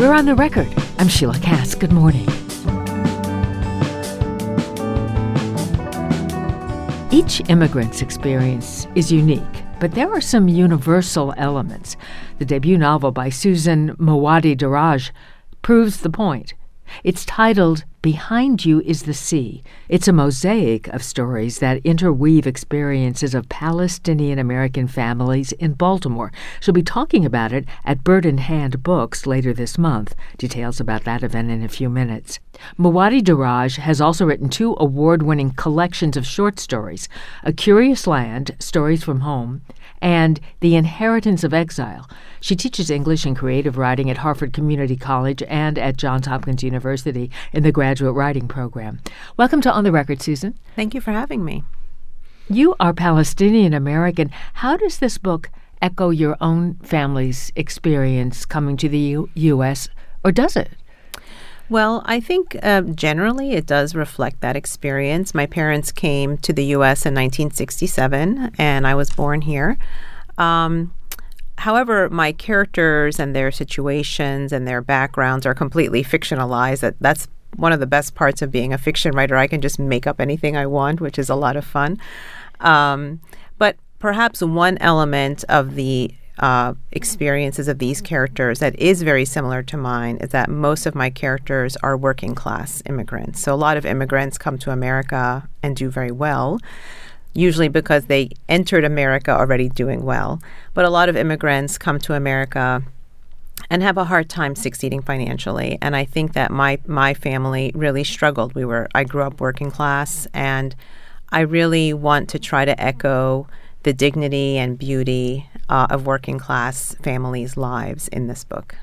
We're on the record. I'm Sheila Kast. Good morning. Each immigrant's experience is unique, but there are some universal elements. The debut novel by Susan Muaddi Darraj proves the point. It's titled Behind You is the Sea. It's a mosaic of stories that interweave experiences of Palestinian American families in Baltimore. She'll be talking about it at Bird in Hand Books later this month. Details about that event in a few minutes. Muaddi Darraj has also written two award winning collections of short stories A Curious Land, Stories from Home, and The Inheritance of Exile. She teaches English and creative writing at Harford Community College and at Johns Hopkins University in the graduate writing program. Welcome to On the Record, Susan. Thank you for having me. You are Palestinian American. How does this book echo your own family's experience coming to the U- U.S., or does it? Well, I think uh, generally it does reflect that experience. My parents came to the U.S. in 1967, and I was born here. Um, however, my characters and their situations and their backgrounds are completely fictionalized. That that's one of the best parts of being a fiction writer. I can just make up anything I want, which is a lot of fun. Um, but perhaps one element of the uh, experiences of these characters that is very similar to mine is that most of my characters are working class immigrants. So a lot of immigrants come to America and do very well, usually because they entered America already doing well. But a lot of immigrants come to America and have a hard time succeeding financially. And I think that my my family really struggled. We were I grew up working class and I really want to try to echo the dignity and beauty uh, of working class families' lives in this book.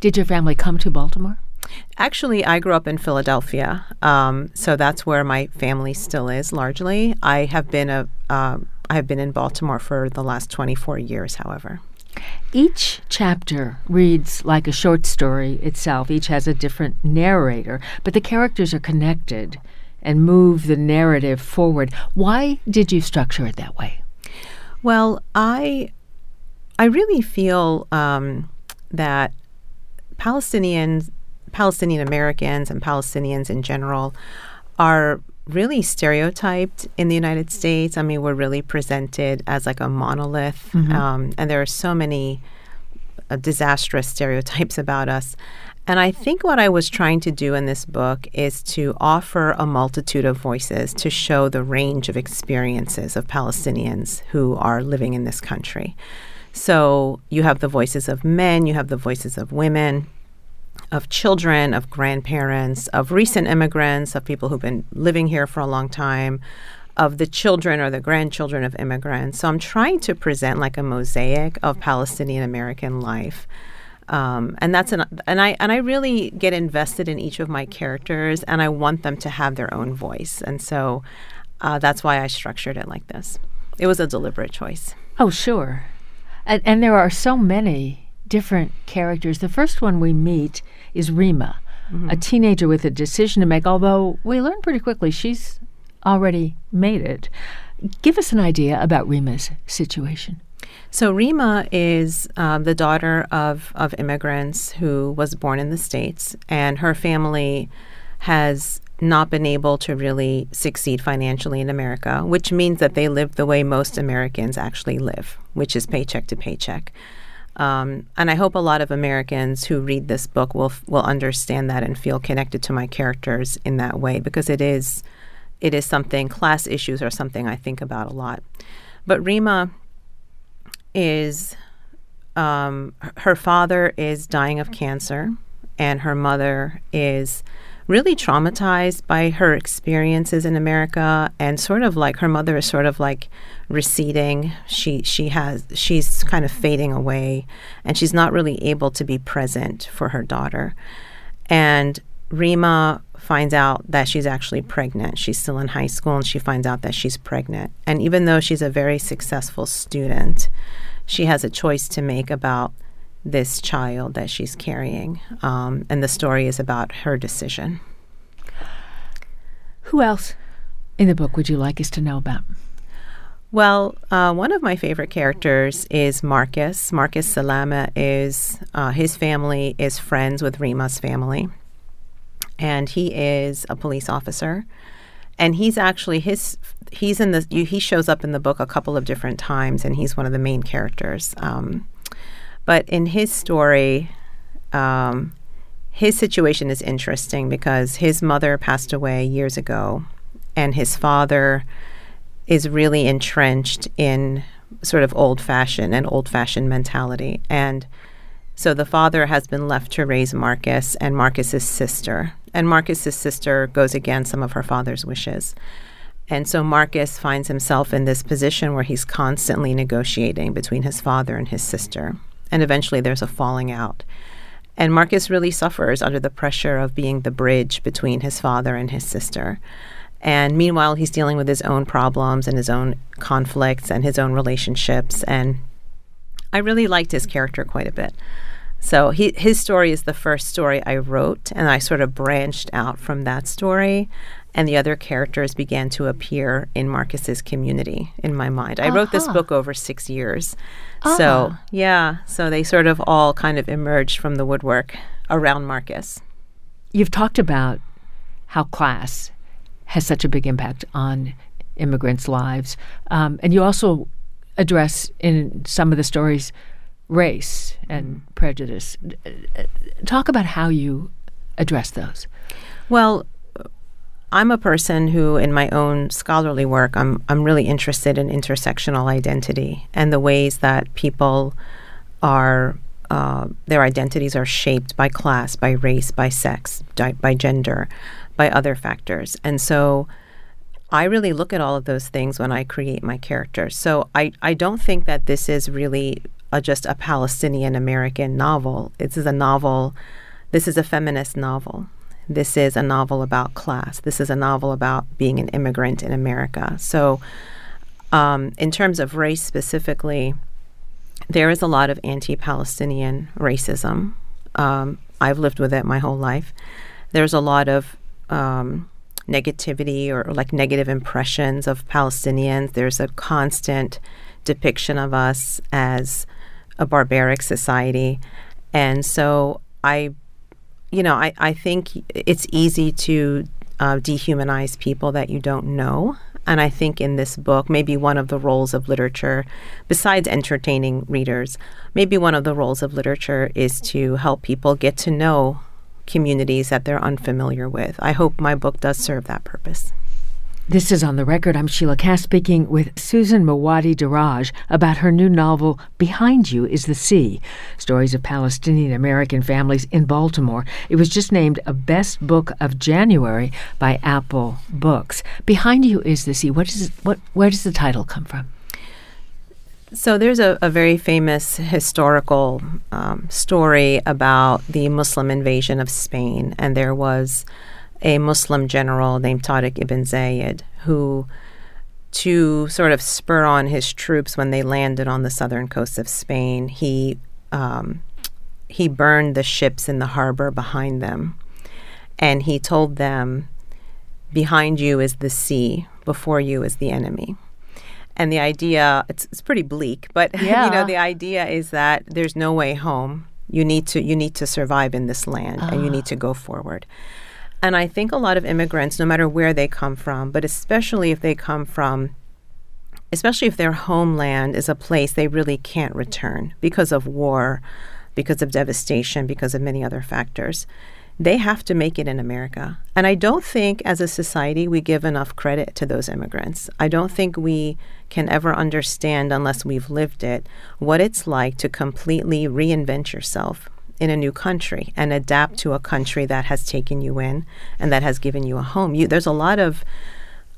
Did your family come to Baltimore? Actually, I grew up in Philadelphia, um, so that's where my family still is largely. I have been a um, I have been in Baltimore for the last 24 years, however. Each chapter reads like a short story itself. Each has a different narrator, but the characters are connected and move the narrative forward. Why did you structure it that way? Well, I I really feel um, that Palestinians, Palestinian Americans, and Palestinians in general are really stereotyped in the United States. I mean, we're really presented as like a monolith, mm-hmm. um, and there are so many uh, disastrous stereotypes about us. And I think what I was trying to do in this book is to offer a multitude of voices to show the range of experiences of Palestinians who are living in this country. So you have the voices of men, you have the voices of women, of children, of grandparents, of recent immigrants, of people who've been living here for a long time, of the children or the grandchildren of immigrants. So I'm trying to present like a mosaic of Palestinian American life. Um, and that's an and I and I really get invested in each of my characters, and I want them to have their own voice, and so uh, that's why I structured it like this. It was a deliberate choice. Oh, sure, and, and there are so many different characters. The first one we meet is Rima, mm-hmm. a teenager with a decision to make. Although we learn pretty quickly she's already made it. Give us an idea about Rima's situation. So Rima is uh, the daughter of, of immigrants who was born in the States, and her family has not been able to really succeed financially in America, which means that they live the way most Americans actually live, which is paycheck to paycheck. Um, and I hope a lot of Americans who read this book will will understand that and feel connected to my characters in that way because it is it is something class issues are something I think about a lot. But Rima is um, her father is dying of cancer, and her mother is really traumatized by her experiences in America and sort of like her mother is sort of like receding. She she has she's kind of fading away and she's not really able to be present for her daughter. And Rima finds out that she's actually pregnant. She's still in high school and she finds out that she's pregnant. And even though she's a very successful student she has a choice to make about this child that she's carrying. Um, and the story is about her decision. Who else in the book would you like us to know about? Well, uh, one of my favorite characters is Marcus. Marcus Salama is uh, his family is friends with Rima's family, and he is a police officer. And he's actually his he's in the he shows up in the book a couple of different times, and he's one of the main characters. Um, but in his story, um, his situation is interesting because his mother passed away years ago, and his father is really entrenched in sort of old fashioned and old fashioned mentality. And so the father has been left to raise Marcus and Marcus's sister. And Marcus's sister goes against some of her father's wishes. And so Marcus finds himself in this position where he's constantly negotiating between his father and his sister. And eventually there's a falling out. And Marcus really suffers under the pressure of being the bridge between his father and his sister. And meanwhile, he's dealing with his own problems and his own conflicts and his own relationships. And I really liked his character quite a bit. So he, his story is the first story I wrote, and I sort of branched out from that story, and the other characters began to appear in Marcus's community in my mind. I uh-huh. wrote this uh-huh. book over six years. Uh-huh. So, yeah, so they sort of all kind of emerged from the woodwork around Marcus. You've talked about how class has such a big impact on immigrants' lives. Um, and you also address in some of the stories race and prejudice. Talk about how you address those. Well, I'm a person who, in my own scholarly work, I'm I'm really interested in intersectional identity and the ways that people are uh, their identities are shaped by class, by race, by sex, by, by gender by other factors. And so I really look at all of those things when I create my characters. So I, I don't think that this is really a, just a Palestinian American novel. This is a novel, this is a feminist novel. This is a novel about class. This is a novel about being an immigrant in America. So, um, in terms of race specifically, there is a lot of anti Palestinian racism. Um, I've lived with it my whole life. There's a lot of um, negativity or, or like negative impressions of Palestinians. There's a constant depiction of us as a barbaric society. And so I, you know, I, I think it's easy to uh, dehumanize people that you don't know. And I think in this book, maybe one of the roles of literature, besides entertaining readers, maybe one of the roles of literature is to help people get to know communities that they're unfamiliar with. I hope my book does serve that purpose. This is On the Record. I'm Sheila Kast speaking with Susan Muaddi Darraj about her new novel, Behind You is the Sea Stories of Palestinian American Families in Baltimore. It was just named a Best Book of January by Apple Books. Behind You is the Sea. What is, what, where does the title come from? So there's a, a very famous historical um, story about the Muslim invasion of Spain, and there was a Muslim general named Tariq ibn Ziyad who, to sort of spur on his troops when they landed on the southern coast of Spain, he um, he burned the ships in the harbor behind them, and he told them, "Behind you is the sea; before you is the enemy." And the idea, it's, it's pretty bleak, but yeah. you know, the idea is that there's no way home. You need to you need to survive in this land uh. and you need to go forward. And I think a lot of immigrants, no matter where they come from, but especially if they come from especially if their homeland is a place they really can't return because of war, because of devastation, because of many other factors they have to make it in America. And I don't think as a society we give enough credit to those immigrants. I don't think we can ever understand, unless we've lived it, what it's like to completely reinvent yourself in a new country and adapt to a country that has taken you in and that has given you a home. You, there's a lot of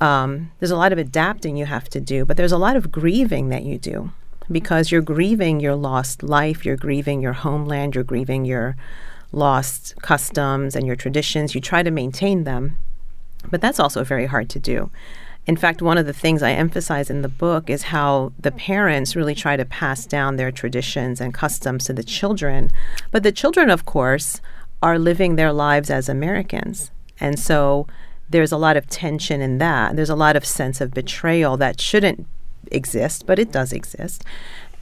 um, there's a lot of adapting you have to do, but there's a lot of grieving that you do because you're grieving your lost life, you're grieving your homeland, you're grieving your lost customs and your traditions. You try to maintain them, but that's also very hard to do. In fact, one of the things I emphasize in the book is how the parents really try to pass down their traditions and customs to the children. But the children, of course, are living their lives as Americans. And so there's a lot of tension in that. There's a lot of sense of betrayal that shouldn't exist, but it does exist.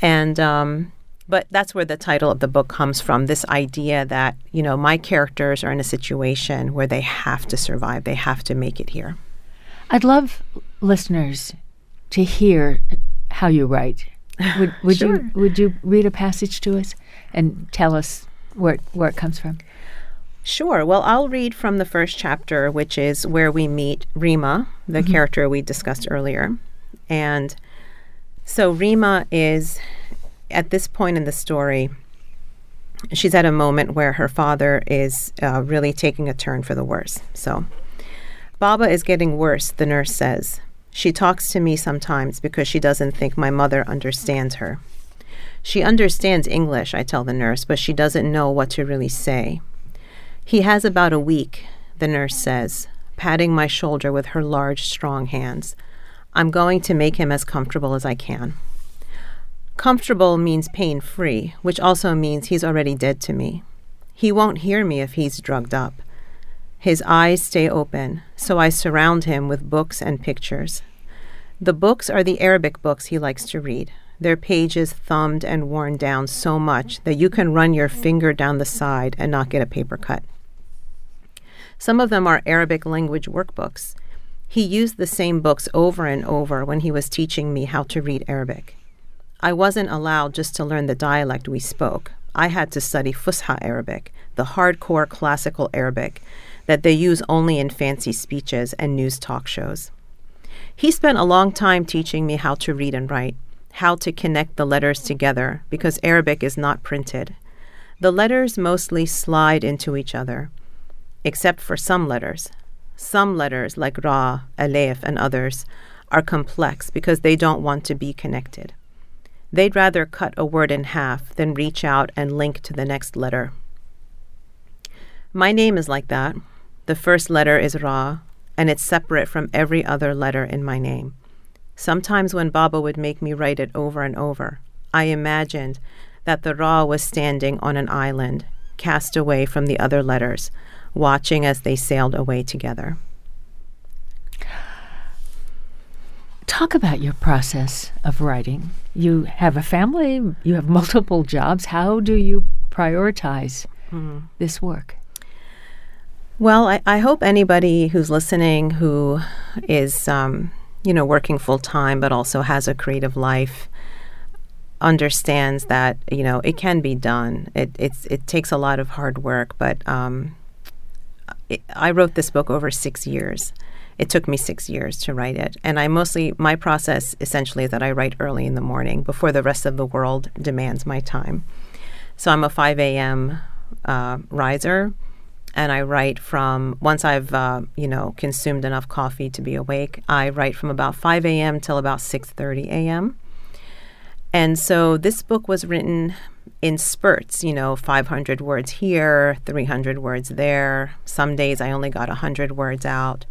And um, but that's where the title of the book comes from. This idea that you know my characters are in a situation where they have to survive, they have to make it here. I'd love listeners to hear how you write. Would, would Sure. you would you read a passage to us and tell us where where it comes from? Sure. Well, I'll read from the first chapter, which is where we meet Rima, the character we discussed earlier. And so Rima is at this point in the story, she's at a moment where her father is uh, really taking a turn for the worse. So Baba is getting worse, the nurse says. She talks to me sometimes because she doesn't think my mother understands her. She understands English, I tell the nurse, but she doesn't know what to really say. He has about a week, the nurse says, patting my shoulder with her large, strong hands. I'm going to make him as comfortable as I can. Comfortable means pain free, which also means he's already dead to me. He won't hear me if he's drugged up. His eyes stay open, so I surround him with books and pictures. The books are the Arabic books he likes to read, their pages thumbed and worn down so much that you can run your finger down the side and not get a paper cut. Some of them are Arabic language workbooks. He used the same books over and over when he was teaching me how to read Arabic. I wasn't allowed just to learn the dialect we spoke. I had to study Fusha Arabic, the hardcore classical Arabic that they use only in fancy speeches and news talk shows. He spent a long time teaching me how to read and write, how to connect the letters together because Arabic is not printed. The letters mostly slide into each other, except for some letters. Some letters, like Ra, Aleph, and others, are complex because they don't want to be connected. They'd rather cut a word in half than reach out and link to the next letter. My name is like that. The first letter is Ra, and it's separate from every other letter in my name. Sometimes when Baba would make me write it over and over, I imagined that the Ra was standing on an island, cast away from the other letters, watching as they sailed away together. Talk about your process of writing. You have a family, you have multiple jobs. How do you prioritize mm-hmm. this work? Well, I, I hope anybody who's listening who is, um, you know, working full time but also has a creative life understands that you know it can be done. It it's it takes a lot of hard work, but um, it, I wrote this book over six years. It took me six years to write it, and I mostly my process essentially is that I write early in the morning before the rest of the world demands my time. So I'm a 5 a.m. Uh, riser, and I write from once I've uh, you know consumed enough coffee to be awake. I write from about 5 a.m. till about 6:30 a.m. And so this book was written in spurts, you know, 500 words here, 300 words there. Some days I only got 100 words out.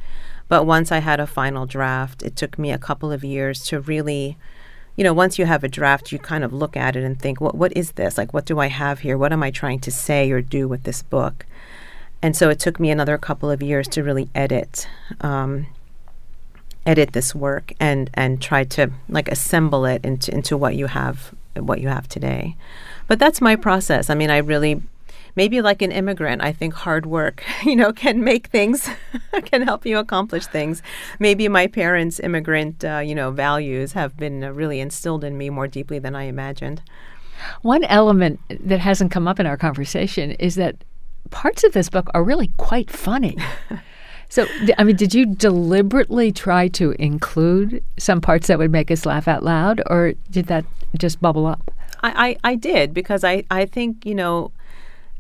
But once I had a final draft, it took me a couple of years to really, you know, once you have a draft, you kind of look at it and think, what, what is this? Like, what do I have here? What am I trying to say or do with this book? And so it took me another couple of years to really edit. Um, edit this work and and try to like assemble it into into what you have what you have today. But that's my process. I mean, I really maybe like an immigrant, I think hard work, you know, can make things can help you accomplish things. Maybe my parents' immigrant, uh, you know, values have been uh, really instilled in me more deeply than I imagined. One element that hasn't come up in our conversation is that parts of this book are really quite funny. so, I mean, did you deliberately try to include some parts that would make us laugh out loud, or did that just bubble up? I, I, I did because I, I think, you know,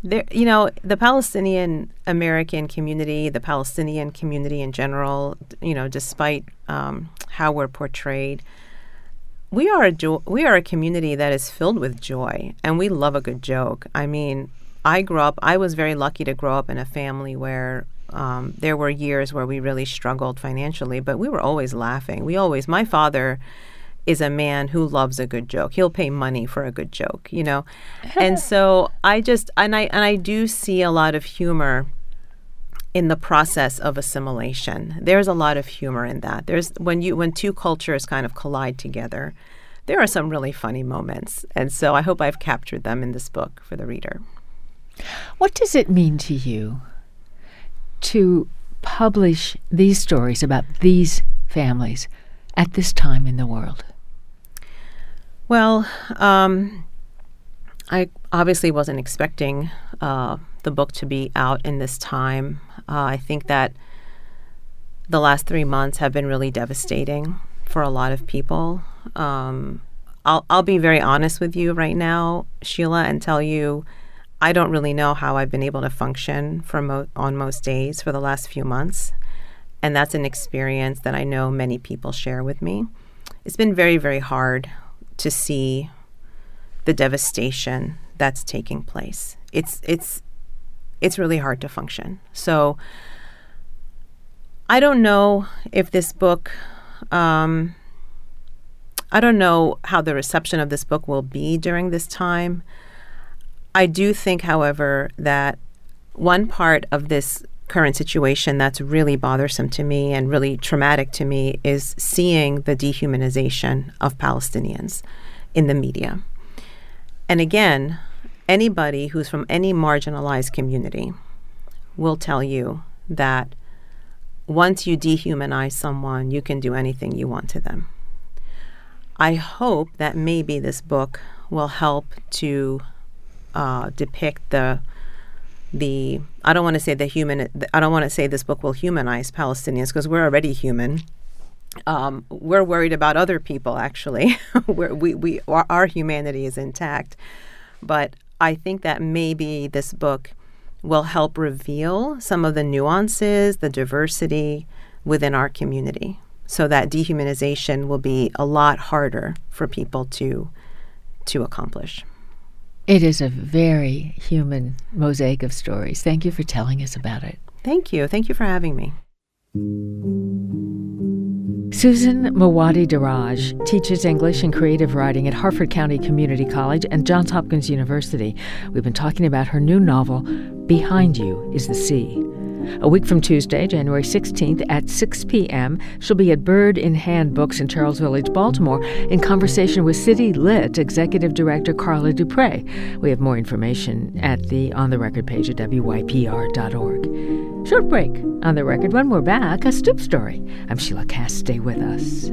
there, you know, the Palestinian American community, the Palestinian community in general, you know, despite um, how we're portrayed, we are a jo- we are a community that is filled with joy, and we love a good joke. I mean, I grew up. I was very lucky to grow up in a family where um, there were years where we really struggled financially, but we were always laughing. We always. My father is a man who loves a good joke. He'll pay money for a good joke, you know. and so I just and I and I do see a lot of humor in the process of assimilation. There's a lot of humor in that. There's when you when two cultures kind of collide together, there are some really funny moments. And so I hope I've captured them in this book for the reader. What does it mean to you to publish these stories about these families at this time in the world? Well, um, I obviously wasn't expecting uh, the book to be out in this time. Uh, I think that the last three months have been really devastating for a lot of people. Um, I'll I'll be very honest with you right now, Sheila, and tell you I don't really know how I've been able to function for mo- on most days for the last few months, and that's an experience that I know many people share with me. It's been very very hard to see the devastation that's taking place. It's it's it's really hard to function. So I don't know if this book um, I don't know how the reception of this book will be during this time. I do think, however, that one part of this current situation that's really bothersome to me and really traumatic to me is seeing the dehumanization of Palestinians in the media. And again, anybody who's from any marginalized community will tell you that once you dehumanize someone, you can do anything you want to them. I hope that maybe this book will help to uh, depict the the I don't want to say the human I don't want to say this book will humanize Palestinians because we're already human. Um, we're worried about other people actually. we we our, our humanity is intact, but I think that maybe this book will help reveal some of the nuances, the diversity within our community so that dehumanization will be a lot harder for people to to accomplish. It is a very human mosaic of stories. Thank you for telling us about it. Thank you. Thank you for having me. Susan Muaddi Darraj teaches English and creative writing at Harford County Community College and Johns Hopkins University. We've been talking about her new novel, Behind You is the Sea. A week from Tuesday, January 16th at 6 p.m., she'll be at Bird in Hand Books in Charles Village, Baltimore, in conversation with City Lit Executive Director Carla DuPree. We have more information at the On the Record page at WYPR.org. Short break on the record. When we're back, a stoop story. I'm Sheila Kast. Stay with us.